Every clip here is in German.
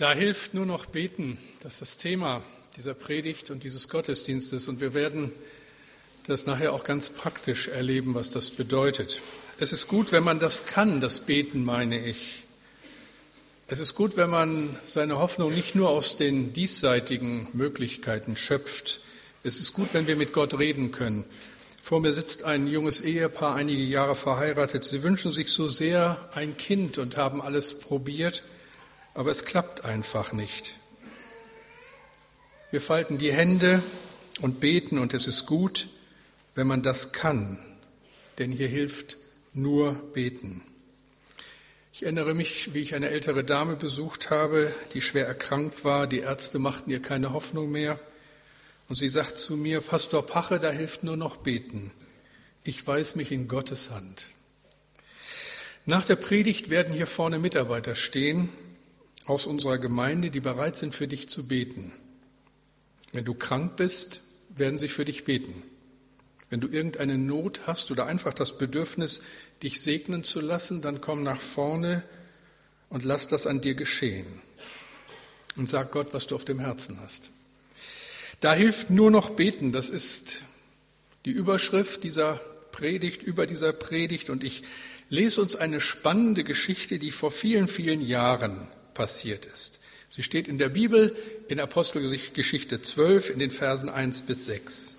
Da hilft nur noch beten. Das ist das Thema dieser Predigt und dieses Gottesdienstes. Und wir werden das nachher auch ganz praktisch erleben, was das bedeutet. Es ist gut, wenn man das kann, das Beten, meine ich. Es ist gut, wenn man seine Hoffnung nicht nur aus den diesseitigen Möglichkeiten schöpft. Es ist gut, wenn wir mit Gott reden können. Vor mir sitzt ein junges Ehepaar, einige Jahre verheiratet. Sie wünschen sich so sehr ein Kind und haben alles probiert aber es klappt einfach nicht. Wir falten die Hände und beten und es ist gut, wenn man das kann, denn hier hilft nur beten. Ich erinnere mich, wie ich eine ältere Dame besucht habe, die schwer erkrankt war. Die Ärzte machten ihr keine Hoffnung mehr. Und sie sagt zu mir, Pastor Pache, da hilft nur noch beten. Ich weiß mich in Gottes Hand. Nach der Predigt werden hier vorne Mitarbeiter stehen, aus unserer Gemeinde, die bereit sind, für dich zu beten. Wenn du krank bist, werden sie für dich beten. Wenn du irgendeine Not hast oder einfach das Bedürfnis, dich segnen zu lassen, dann komm nach vorne und lass das an dir geschehen. Und sag Gott, was du auf dem Herzen hast. Da hilft nur noch beten. Das ist die Überschrift dieser Predigt, über dieser Predigt. Und ich lese uns eine spannende Geschichte, die vor vielen, vielen Jahren passiert ist. Sie steht in der Bibel in Apostelgeschichte 12 in den Versen 1 bis 6.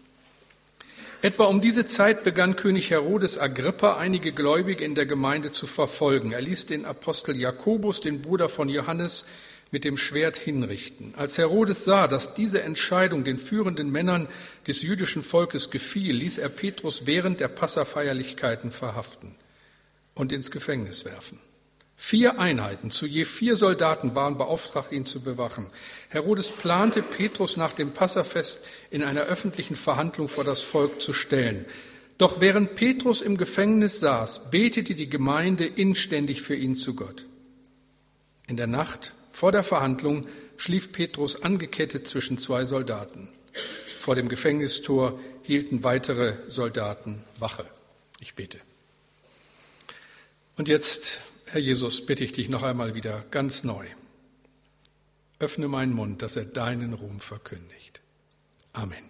Etwa um diese Zeit begann König Herodes Agrippa, einige Gläubige in der Gemeinde zu verfolgen. Er ließ den Apostel Jakobus, den Bruder von Johannes, mit dem Schwert hinrichten. Als Herodes sah, dass diese Entscheidung den führenden Männern des jüdischen Volkes gefiel, ließ er Petrus während der Passafeierlichkeiten verhaften und ins Gefängnis werfen. Vier Einheiten zu je vier Soldaten waren beauftragt, ihn zu bewachen. Herodes plante, Petrus nach dem Passafest in einer öffentlichen Verhandlung vor das Volk zu stellen. Doch während Petrus im Gefängnis saß, betete die Gemeinde inständig für ihn zu Gott. In der Nacht vor der Verhandlung schlief Petrus angekettet zwischen zwei Soldaten. Vor dem Gefängnistor hielten weitere Soldaten Wache. Ich bete. Und jetzt Herr Jesus, bitte ich dich noch einmal wieder ganz neu. Öffne meinen Mund, dass er deinen Ruhm verkündigt. Amen.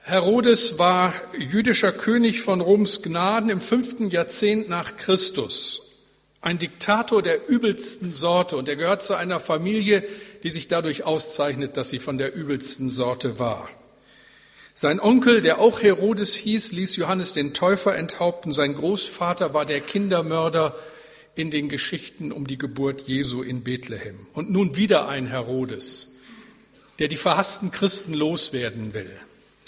Herodes war jüdischer König von Roms Gnaden im fünften Jahrzehnt nach Christus. Ein Diktator der übelsten Sorte und er gehört zu einer Familie, die sich dadurch auszeichnet, dass sie von der übelsten Sorte war. Sein Onkel, der auch Herodes hieß, ließ Johannes den Täufer enthaupten. Sein Großvater war der Kindermörder in den Geschichten um die Geburt Jesu in Bethlehem. Und nun wieder ein Herodes, der die verhassten Christen loswerden will.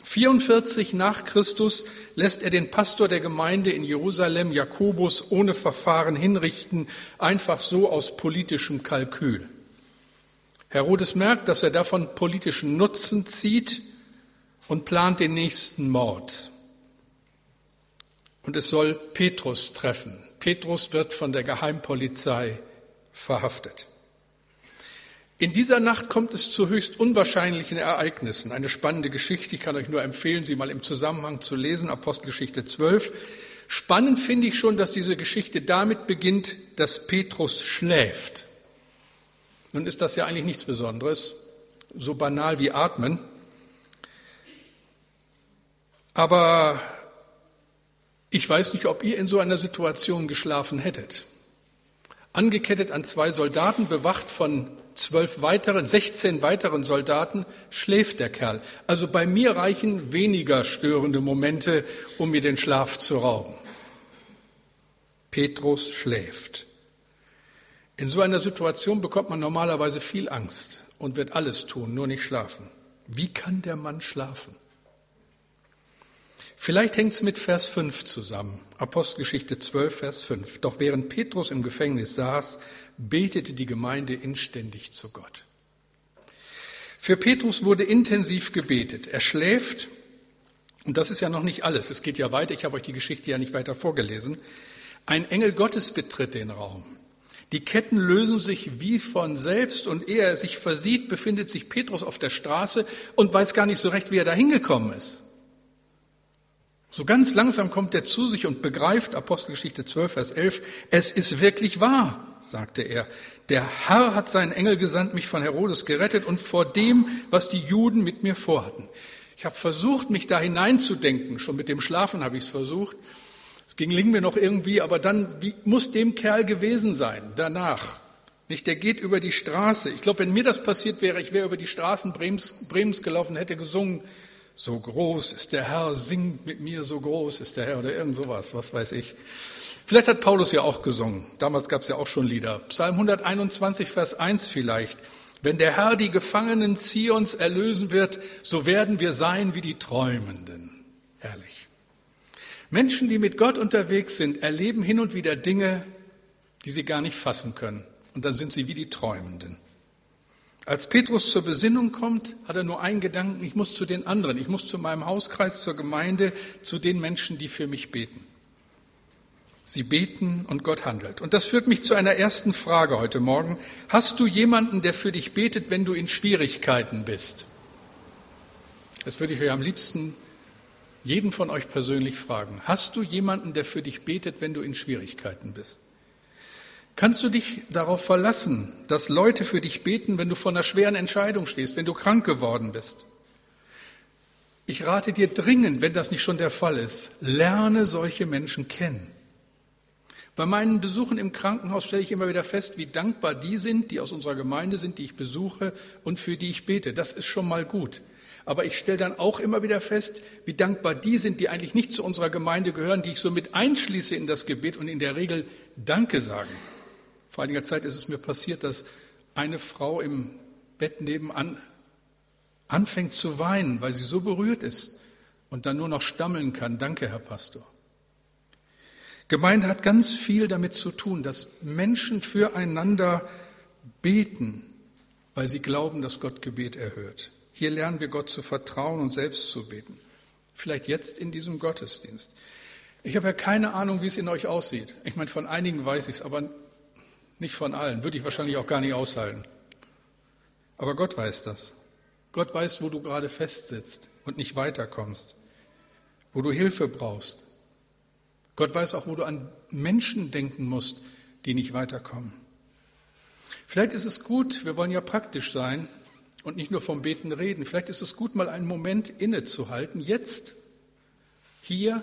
44 nach Christus lässt er den Pastor der Gemeinde in Jerusalem, Jakobus, ohne Verfahren hinrichten, einfach so aus politischem Kalkül. Herodes merkt, dass er davon politischen Nutzen zieht und plant den nächsten Mord. Und es soll Petrus treffen. Petrus wird von der Geheimpolizei verhaftet. In dieser Nacht kommt es zu höchst unwahrscheinlichen Ereignissen. Eine spannende Geschichte. Ich kann euch nur empfehlen, sie mal im Zusammenhang zu lesen. Apostelgeschichte 12. Spannend finde ich schon, dass diese Geschichte damit beginnt, dass Petrus schläft. Nun ist das ja eigentlich nichts Besonderes, so banal wie atmen. Aber ich weiß nicht, ob ihr in so einer Situation geschlafen hättet. Angekettet an zwei Soldaten, bewacht von zwölf weiteren, 16 weiteren Soldaten, schläft der Kerl. Also bei mir reichen weniger störende Momente, um mir den Schlaf zu rauben. Petrus schläft. In so einer Situation bekommt man normalerweise viel Angst und wird alles tun, nur nicht schlafen. Wie kann der Mann schlafen? Vielleicht hängt es mit Vers 5 zusammen. Apostelgeschichte 12, Vers 5. Doch während Petrus im Gefängnis saß, betete die Gemeinde inständig zu Gott. Für Petrus wurde intensiv gebetet. Er schläft, und das ist ja noch nicht alles. Es geht ja weiter. Ich habe euch die Geschichte ja nicht weiter vorgelesen. Ein Engel Gottes betritt den Raum. Die Ketten lösen sich wie von selbst und ehe er sich versieht, befindet sich Petrus auf der Straße und weiß gar nicht so recht, wie er da hingekommen ist. So ganz langsam kommt er zu sich und begreift, Apostelgeschichte 12, Vers 11, es ist wirklich wahr, sagte er. Der Herr hat seinen Engel gesandt, mich von Herodes gerettet und vor dem, was die Juden mit mir vorhatten. Ich habe versucht, mich da hineinzudenken. Schon mit dem Schlafen habe ich es versucht. Es ging mir noch irgendwie, aber dann, wie muss dem Kerl gewesen sein danach? Nicht, der geht über die Straße. Ich glaube, wenn mir das passiert wäre, ich wäre über die Straßen Brems, Bremens gelaufen, hätte gesungen, so groß ist der Herr, singt mit mir, so groß ist der Herr oder irgend sowas, was weiß ich. Vielleicht hat Paulus ja auch gesungen. Damals gab es ja auch schon Lieder. Psalm 121, Vers 1 vielleicht. Wenn der Herr die Gefangenen Zions erlösen wird, so werden wir sein wie die Träumenden. Herrlich. Menschen, die mit Gott unterwegs sind, erleben hin und wieder Dinge, die sie gar nicht fassen können. Und dann sind sie wie die Träumenden. Als Petrus zur Besinnung kommt, hat er nur einen Gedanken, ich muss zu den anderen, ich muss zu meinem Hauskreis, zur Gemeinde, zu den Menschen, die für mich beten. Sie beten und Gott handelt. Und das führt mich zu einer ersten Frage heute Morgen. Hast du jemanden, der für dich betet, wenn du in Schwierigkeiten bist? Das würde ich euch am liebsten jeden von euch persönlich fragen. Hast du jemanden, der für dich betet, wenn du in Schwierigkeiten bist? Kannst du dich darauf verlassen, dass Leute für dich beten, wenn du vor einer schweren Entscheidung stehst, wenn du krank geworden bist? Ich rate dir dringend, wenn das nicht schon der Fall ist, lerne solche Menschen kennen. Bei meinen Besuchen im Krankenhaus stelle ich immer wieder fest, wie dankbar die sind, die aus unserer Gemeinde sind, die ich besuche und für die ich bete. Das ist schon mal gut. Aber ich stelle dann auch immer wieder fest, wie dankbar die sind, die eigentlich nicht zu unserer Gemeinde gehören, die ich so mit einschließe in das Gebet und in der Regel Danke sagen. Vor einiger Zeit ist es mir passiert, dass eine Frau im Bett nebenan anfängt zu weinen, weil sie so berührt ist und dann nur noch stammeln kann. Danke, Herr Pastor. Gemeinde hat ganz viel damit zu tun, dass Menschen füreinander beten, weil sie glauben, dass Gott Gebet erhört. Hier lernen wir Gott zu vertrauen und selbst zu beten. Vielleicht jetzt in diesem Gottesdienst. Ich habe ja keine Ahnung, wie es in euch aussieht. Ich meine, von einigen weiß ich es, aber nicht von allen, würde ich wahrscheinlich auch gar nicht aushalten. Aber Gott weiß das. Gott weiß, wo du gerade festsitzt und nicht weiterkommst, wo du Hilfe brauchst. Gott weiß auch, wo du an Menschen denken musst, die nicht weiterkommen. Vielleicht ist es gut, wir wollen ja praktisch sein und nicht nur vom Beten reden. Vielleicht ist es gut, mal einen Moment innezuhalten, jetzt, hier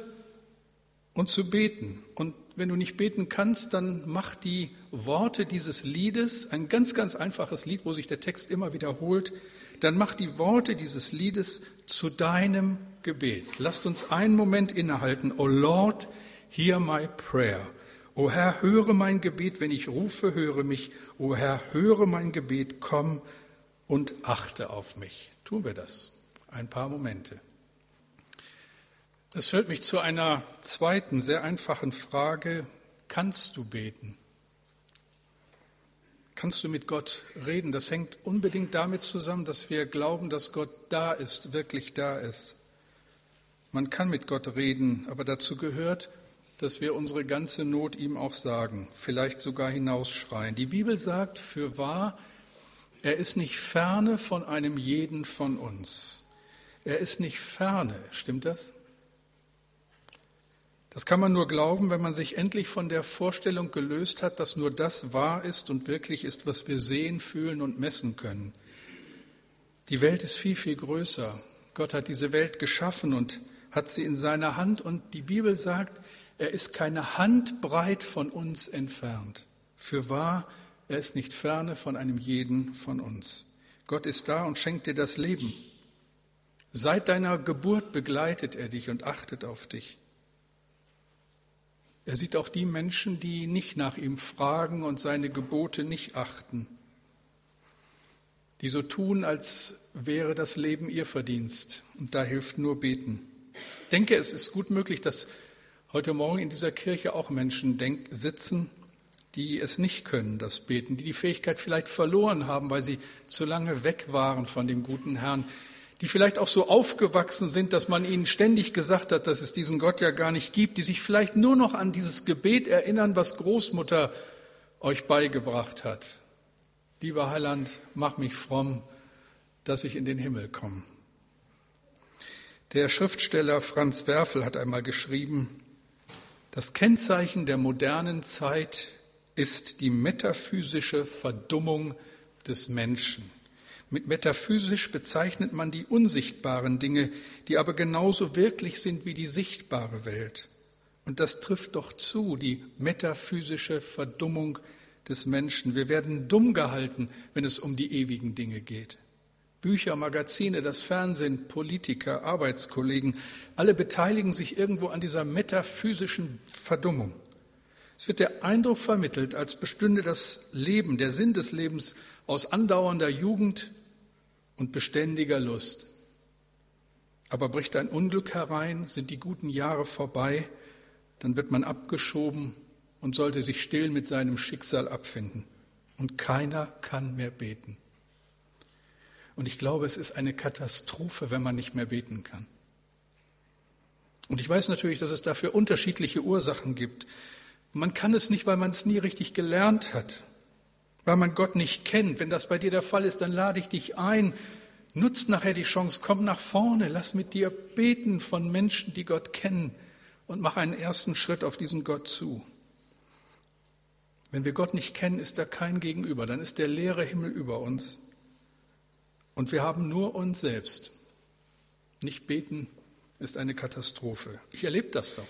und zu beten und wenn du nicht beten kannst, dann mach die Worte dieses Liedes, ein ganz, ganz einfaches Lied, wo sich der Text immer wiederholt, dann mach die Worte dieses Liedes zu deinem Gebet. Lasst uns einen Moment innehalten. O Lord, hear my prayer. O Herr, höre mein Gebet, wenn ich rufe, höre mich. O Herr, höre mein Gebet, komm und achte auf mich. Tun wir das. Ein paar Momente. Das führt mich zu einer zweiten, sehr einfachen Frage. Kannst du beten? Kannst du mit Gott reden? Das hängt unbedingt damit zusammen, dass wir glauben, dass Gott da ist, wirklich da ist. Man kann mit Gott reden, aber dazu gehört, dass wir unsere ganze Not ihm auch sagen, vielleicht sogar hinausschreien. Die Bibel sagt für wahr, er ist nicht ferne von einem jeden von uns. Er ist nicht ferne, stimmt das? Das kann man nur glauben, wenn man sich endlich von der Vorstellung gelöst hat, dass nur das wahr ist und wirklich ist, was wir sehen, fühlen und messen können. Die Welt ist viel, viel größer. Gott hat diese Welt geschaffen und hat sie in seiner Hand und die Bibel sagt, er ist keine Handbreit von uns entfernt. Für wahr, er ist nicht ferne von einem jeden von uns. Gott ist da und schenkt dir das Leben. Seit deiner Geburt begleitet er dich und achtet auf dich. Er sieht auch die Menschen, die nicht nach ihm fragen und seine Gebote nicht achten, die so tun, als wäre das Leben ihr Verdienst. Und da hilft nur beten. Ich denke, es ist gut möglich, dass heute Morgen in dieser Kirche auch Menschen sitzen, die es nicht können, das Beten, die die Fähigkeit vielleicht verloren haben, weil sie zu lange weg waren von dem guten Herrn, die vielleicht auch so aufgewachsen sind, dass man ihnen ständig gesagt hat, dass es diesen Gott ja gar nicht gibt, die sich vielleicht nur noch an dieses Gebet erinnern, was Großmutter euch beigebracht hat. Lieber Heiland, mach mich fromm, dass ich in den Himmel komme. Der Schriftsteller Franz Werfel hat einmal geschrieben, das Kennzeichen der modernen Zeit ist die metaphysische Verdummung des Menschen. Mit metaphysisch bezeichnet man die unsichtbaren Dinge, die aber genauso wirklich sind wie die sichtbare Welt. Und das trifft doch zu, die metaphysische Verdummung des Menschen. Wir werden dumm gehalten, wenn es um die ewigen Dinge geht. Bücher, Magazine, das Fernsehen, Politiker, Arbeitskollegen, alle beteiligen sich irgendwo an dieser metaphysischen Verdummung. Es wird der Eindruck vermittelt, als bestünde das Leben, der Sinn des Lebens aus andauernder Jugend und beständiger Lust. Aber bricht ein Unglück herein, sind die guten Jahre vorbei, dann wird man abgeschoben und sollte sich still mit seinem Schicksal abfinden. Und keiner kann mehr beten. Und ich glaube, es ist eine Katastrophe, wenn man nicht mehr beten kann. Und ich weiß natürlich, dass es dafür unterschiedliche Ursachen gibt. Man kann es nicht, weil man es nie richtig gelernt hat, weil man Gott nicht kennt. Wenn das bei dir der Fall ist, dann lade ich dich ein. Nutzt nachher die Chance, komm nach vorne, lass mit dir beten von Menschen, die Gott kennen und mach einen ersten Schritt auf diesen Gott zu. Wenn wir Gott nicht kennen, ist er kein Gegenüber, dann ist der leere Himmel über uns. Und wir haben nur uns selbst. Nicht beten ist eine Katastrophe. Ich erlebe das doch.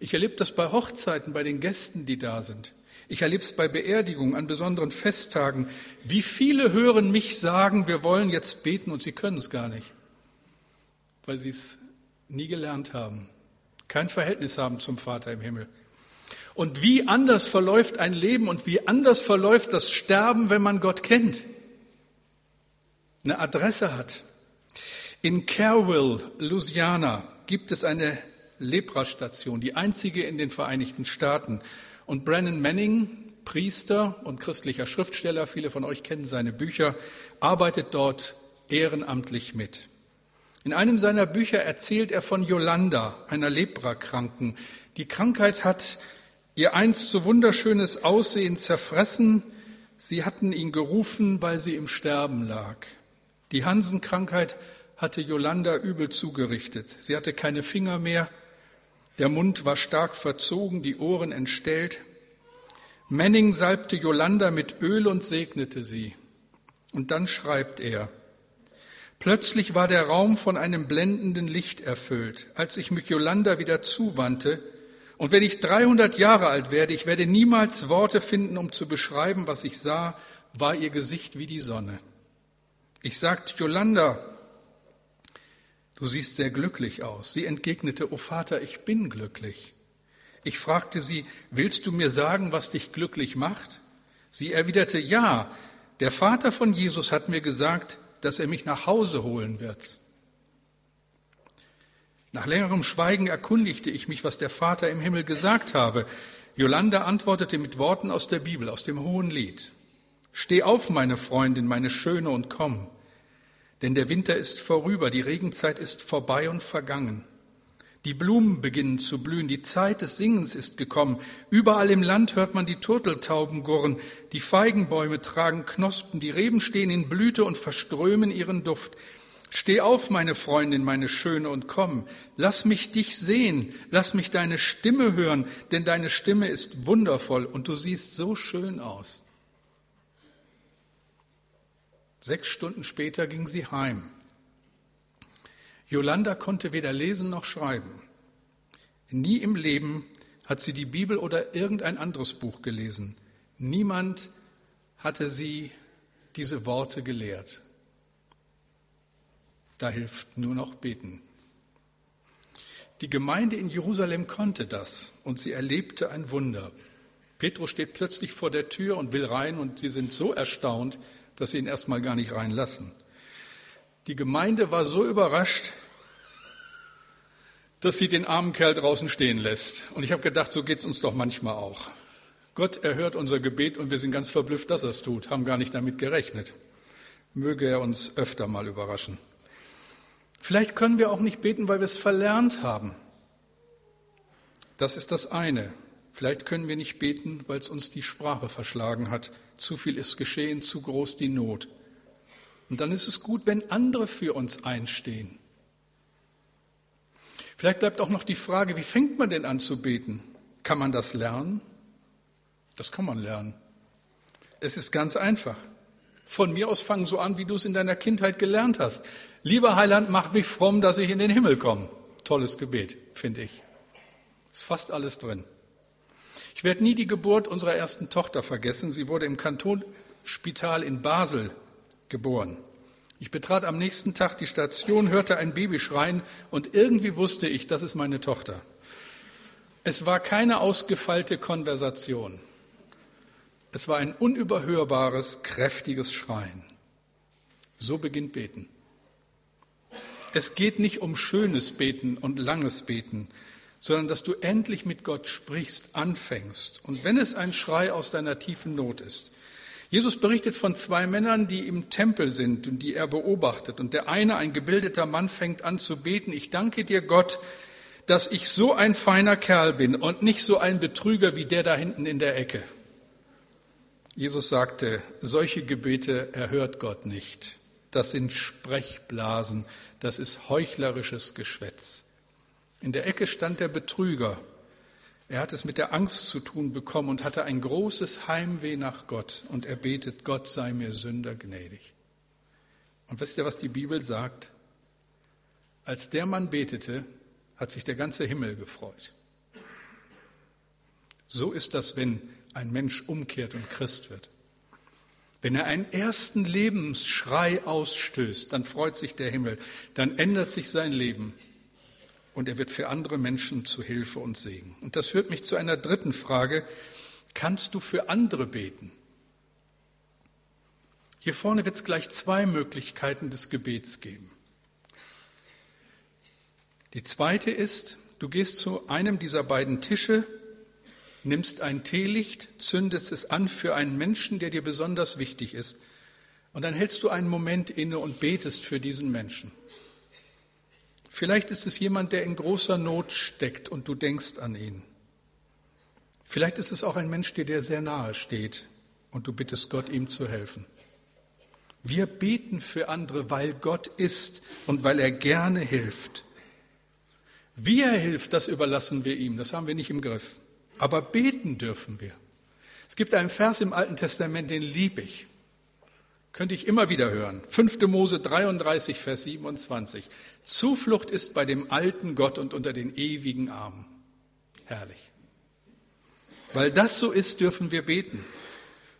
Ich erlebe das bei Hochzeiten, bei den Gästen, die da sind. Ich erlebe es bei Beerdigungen, an besonderen Festtagen. Wie viele hören mich sagen, wir wollen jetzt beten und sie können es gar nicht, weil sie es nie gelernt haben, kein Verhältnis haben zum Vater im Himmel. Und wie anders verläuft ein Leben und wie anders verläuft das Sterben, wenn man Gott kennt, eine Adresse hat. In Careville, Louisiana, gibt es eine Leprastation, die einzige in den Vereinigten Staaten. Und Brennan Manning, Priester und christlicher Schriftsteller, viele von euch kennen seine Bücher, arbeitet dort ehrenamtlich mit. In einem seiner Bücher erzählt er von Yolanda, einer Leprakranken. Die Krankheit hat ihr einst so wunderschönes Aussehen zerfressen. Sie hatten ihn gerufen, weil sie im Sterben lag. Die Hansenkrankheit hatte Yolanda übel zugerichtet. Sie hatte keine Finger mehr, der Mund war stark verzogen, die Ohren entstellt. Manning salbte Yolanda mit Öl und segnete sie. Und dann schreibt er, Plötzlich war der Raum von einem blendenden Licht erfüllt, als ich mich Yolanda wieder zuwandte. Und wenn ich 300 Jahre alt werde, ich werde niemals Worte finden, um zu beschreiben, was ich sah, war ihr Gesicht wie die Sonne. Ich sagte, Yolanda, Du siehst sehr glücklich aus. Sie entgegnete, O Vater, ich bin glücklich. Ich fragte sie, willst du mir sagen, was dich glücklich macht? Sie erwiderte, ja, der Vater von Jesus hat mir gesagt, dass er mich nach Hause holen wird. Nach längerem Schweigen erkundigte ich mich, was der Vater im Himmel gesagt habe. Jolanda antwortete mit Worten aus der Bibel, aus dem Hohen Lied. Steh auf, meine Freundin, meine Schöne, und komm. Denn der Winter ist vorüber, die Regenzeit ist vorbei und vergangen. Die Blumen beginnen zu blühen, die Zeit des Singens ist gekommen. Überall im Land hört man die Turteltauben gurren, die Feigenbäume tragen Knospen, die Reben stehen in Blüte und verströmen ihren Duft. Steh auf, meine Freundin, meine Schöne, und komm. Lass mich dich sehen, lass mich deine Stimme hören, denn deine Stimme ist wundervoll und du siehst so schön aus. Sechs Stunden später ging sie heim. Yolanda konnte weder lesen noch schreiben. Nie im Leben hat sie die Bibel oder irgendein anderes Buch gelesen. Niemand hatte sie diese Worte gelehrt. Da hilft nur noch beten. Die Gemeinde in Jerusalem konnte das und sie erlebte ein Wunder. Petrus steht plötzlich vor der Tür und will rein und sie sind so erstaunt, dass sie ihn erstmal gar nicht reinlassen. Die Gemeinde war so überrascht, dass sie den armen Kerl draußen stehen lässt. Und ich habe gedacht, so geht es uns doch manchmal auch. Gott erhört unser Gebet und wir sind ganz verblüfft, dass er es tut, haben gar nicht damit gerechnet. Möge er uns öfter mal überraschen. Vielleicht können wir auch nicht beten, weil wir es verlernt haben. Das ist das eine. Vielleicht können wir nicht beten, weil es uns die Sprache verschlagen hat. Zu viel ist geschehen, zu groß die Not. Und dann ist es gut, wenn andere für uns einstehen. Vielleicht bleibt auch noch die Frage, wie fängt man denn an zu beten? Kann man das lernen? Das kann man lernen. Es ist ganz einfach. Von mir aus fangen so an, wie du es in deiner Kindheit gelernt hast. Lieber Heiland, mach mich fromm, dass ich in den Himmel komme. Tolles Gebet, finde ich. Ist fast alles drin. Ich werde nie die Geburt unserer ersten Tochter vergessen. Sie wurde im Kantonspital in Basel geboren. Ich betrat am nächsten Tag die Station, hörte ein Baby schreien und irgendwie wusste ich, das ist meine Tochter. Es war keine ausgefeilte Konversation. Es war ein unüberhörbares, kräftiges Schreien. So beginnt Beten. Es geht nicht um schönes Beten und langes Beten, sondern dass du endlich mit Gott sprichst, anfängst. Und wenn es ein Schrei aus deiner tiefen Not ist. Jesus berichtet von zwei Männern, die im Tempel sind und die er beobachtet. Und der eine, ein gebildeter Mann, fängt an zu beten. Ich danke dir, Gott, dass ich so ein feiner Kerl bin und nicht so ein Betrüger wie der da hinten in der Ecke. Jesus sagte, solche Gebete erhört Gott nicht. Das sind Sprechblasen, das ist heuchlerisches Geschwätz. In der Ecke stand der Betrüger. Er hat es mit der Angst zu tun bekommen und hatte ein großes Heimweh nach Gott. Und er betet, Gott sei mir Sünder gnädig. Und wisst ihr, was die Bibel sagt? Als der Mann betete, hat sich der ganze Himmel gefreut. So ist das, wenn ein Mensch umkehrt und Christ wird. Wenn er einen ersten Lebensschrei ausstößt, dann freut sich der Himmel, dann ändert sich sein Leben und er wird für andere Menschen zu Hilfe und Segen. Und das führt mich zu einer dritten Frage. Kannst du für andere beten? Hier vorne wird es gleich zwei Möglichkeiten des Gebets geben. Die zweite ist, du gehst zu einem dieser beiden Tische, nimmst ein Teelicht, zündest es an für einen Menschen, der dir besonders wichtig ist, und dann hältst du einen Moment inne und betest für diesen Menschen. Vielleicht ist es jemand, der in großer Not steckt und du denkst an ihn. Vielleicht ist es auch ein Mensch, der dir sehr nahe steht und du bittest Gott, ihm zu helfen. Wir beten für andere, weil Gott ist und weil er gerne hilft. Wie er hilft, das überlassen wir ihm, das haben wir nicht im Griff. Aber beten dürfen wir. Es gibt einen Vers im Alten Testament, den liebe ich. Könnte ich immer wieder hören. 5. Mose 33, Vers 27. Zuflucht ist bei dem alten Gott und unter den ewigen Armen. Herrlich. Weil das so ist, dürfen wir beten.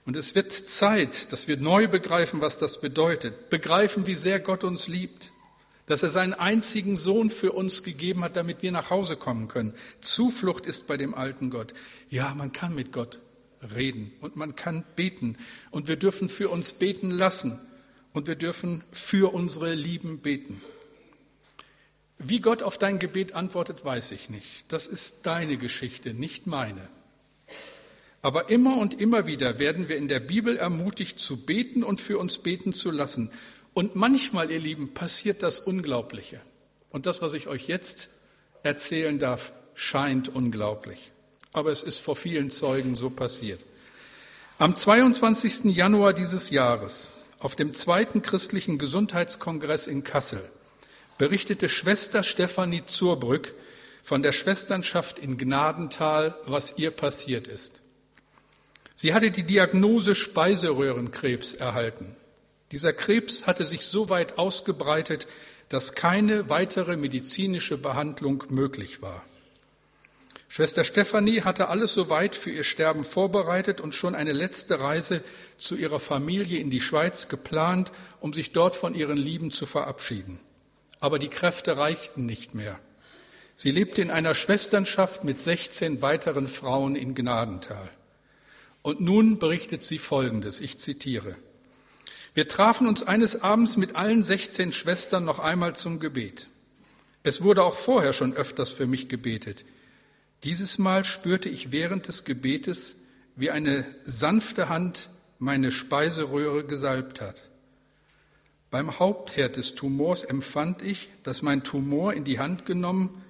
Und es wird Zeit, dass wir neu begreifen, was das bedeutet. Begreifen, wie sehr Gott uns liebt. Dass er seinen einzigen Sohn für uns gegeben hat, damit wir nach Hause kommen können. Zuflucht ist bei dem alten Gott. Ja, man kann mit Gott reden und man kann beten und wir dürfen für uns beten lassen und wir dürfen für unsere Lieben beten. Wie Gott auf dein Gebet antwortet, weiß ich nicht. Das ist deine Geschichte, nicht meine. Aber immer und immer wieder werden wir in der Bibel ermutigt zu beten und für uns beten zu lassen. Und manchmal, ihr Lieben, passiert das Unglaubliche. Und das, was ich euch jetzt erzählen darf, scheint unglaublich aber es ist vor vielen Zeugen so passiert. Am 22. Januar dieses Jahres, auf dem zweiten christlichen Gesundheitskongress in Kassel, berichtete Schwester Stefanie Zurbrück von der Schwesternschaft in Gnadental, was ihr passiert ist. Sie hatte die Diagnose Speiseröhrenkrebs erhalten. Dieser Krebs hatte sich so weit ausgebreitet, dass keine weitere medizinische Behandlung möglich war. Schwester Stefanie hatte alles soweit für ihr Sterben vorbereitet und schon eine letzte Reise zu ihrer Familie in die Schweiz geplant, um sich dort von ihren Lieben zu verabschieden. Aber die Kräfte reichten nicht mehr. Sie lebte in einer Schwesternschaft mit 16 weiteren Frauen in Gnadental. Und nun berichtet sie Folgendes, ich zitiere. Wir trafen uns eines Abends mit allen 16 Schwestern noch einmal zum Gebet. Es wurde auch vorher schon öfters für mich gebetet. Dieses Mal spürte ich während des Gebetes, wie eine sanfte Hand meine Speiseröhre gesalbt hat. Beim Hauptherd des Tumors empfand ich, dass mein Tumor in die Hand genommen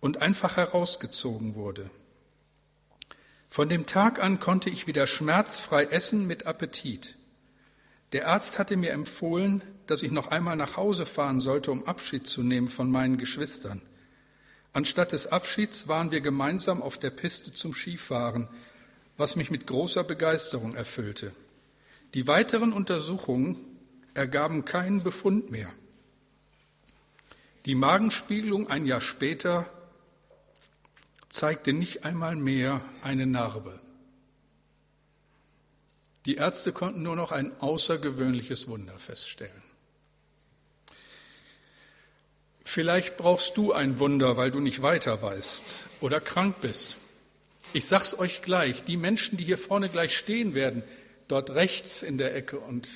und einfach herausgezogen wurde. Von dem Tag an konnte ich wieder schmerzfrei essen mit Appetit. Der Arzt hatte mir empfohlen, dass ich noch einmal nach Hause fahren sollte, um Abschied zu nehmen von meinen Geschwistern. Anstatt des Abschieds waren wir gemeinsam auf der Piste zum Skifahren, was mich mit großer Begeisterung erfüllte. Die weiteren Untersuchungen ergaben keinen Befund mehr. Die Magenspiegelung ein Jahr später zeigte nicht einmal mehr eine Narbe. Die Ärzte konnten nur noch ein außergewöhnliches Wunder feststellen. Vielleicht brauchst du ein Wunder, weil du nicht weiter weißt oder krank bist. Ich sag's euch gleich, die Menschen, die hier vorne gleich stehen werden, dort rechts in der Ecke und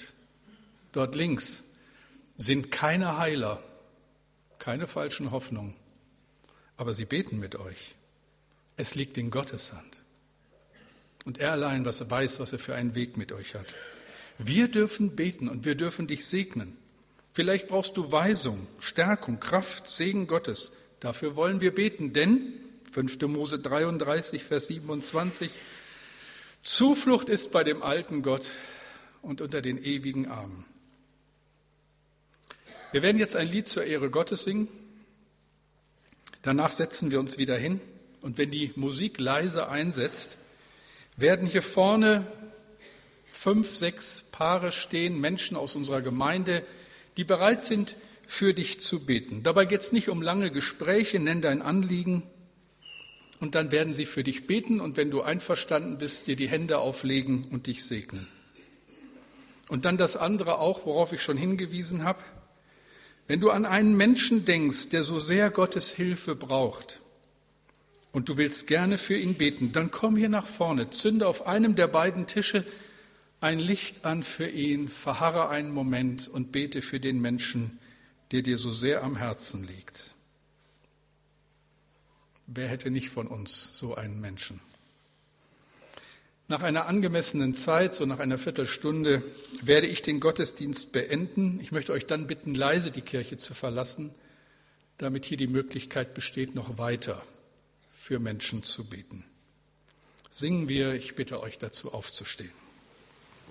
dort links, sind keine Heiler, keine falschen Hoffnungen. Aber sie beten mit euch. Es liegt in Gottes Hand. Und er allein was weiß, was er für einen Weg mit euch hat. Wir dürfen beten und wir dürfen dich segnen. Vielleicht brauchst du Weisung, Stärkung, Kraft, Segen Gottes. Dafür wollen wir beten, denn 5. Mose 33, Vers 27, Zuflucht ist bei dem alten Gott und unter den ewigen Armen. Wir werden jetzt ein Lied zur Ehre Gottes singen. Danach setzen wir uns wieder hin. Und wenn die Musik leise einsetzt, werden hier vorne fünf, sechs Paare stehen, Menschen aus unserer Gemeinde, die bereit sind, für dich zu beten. Dabei geht es nicht um lange Gespräche, nenn dein Anliegen und dann werden sie für dich beten und wenn du einverstanden bist, dir die Hände auflegen und dich segnen. Und dann das andere auch, worauf ich schon hingewiesen habe. Wenn du an einen Menschen denkst, der so sehr Gottes Hilfe braucht, und du willst gerne für ihn beten, dann komm hier nach vorne, zünde auf einem der beiden Tische ein Licht an für ihn, verharre einen Moment und bete für den Menschen, der dir so sehr am Herzen liegt. Wer hätte nicht von uns so einen Menschen? Nach einer angemessenen Zeit, so nach einer Viertelstunde, werde ich den Gottesdienst beenden. Ich möchte euch dann bitten, leise die Kirche zu verlassen, damit hier die Möglichkeit besteht, noch weiter für Menschen zu beten. Singen wir, ich bitte euch dazu aufzustehen.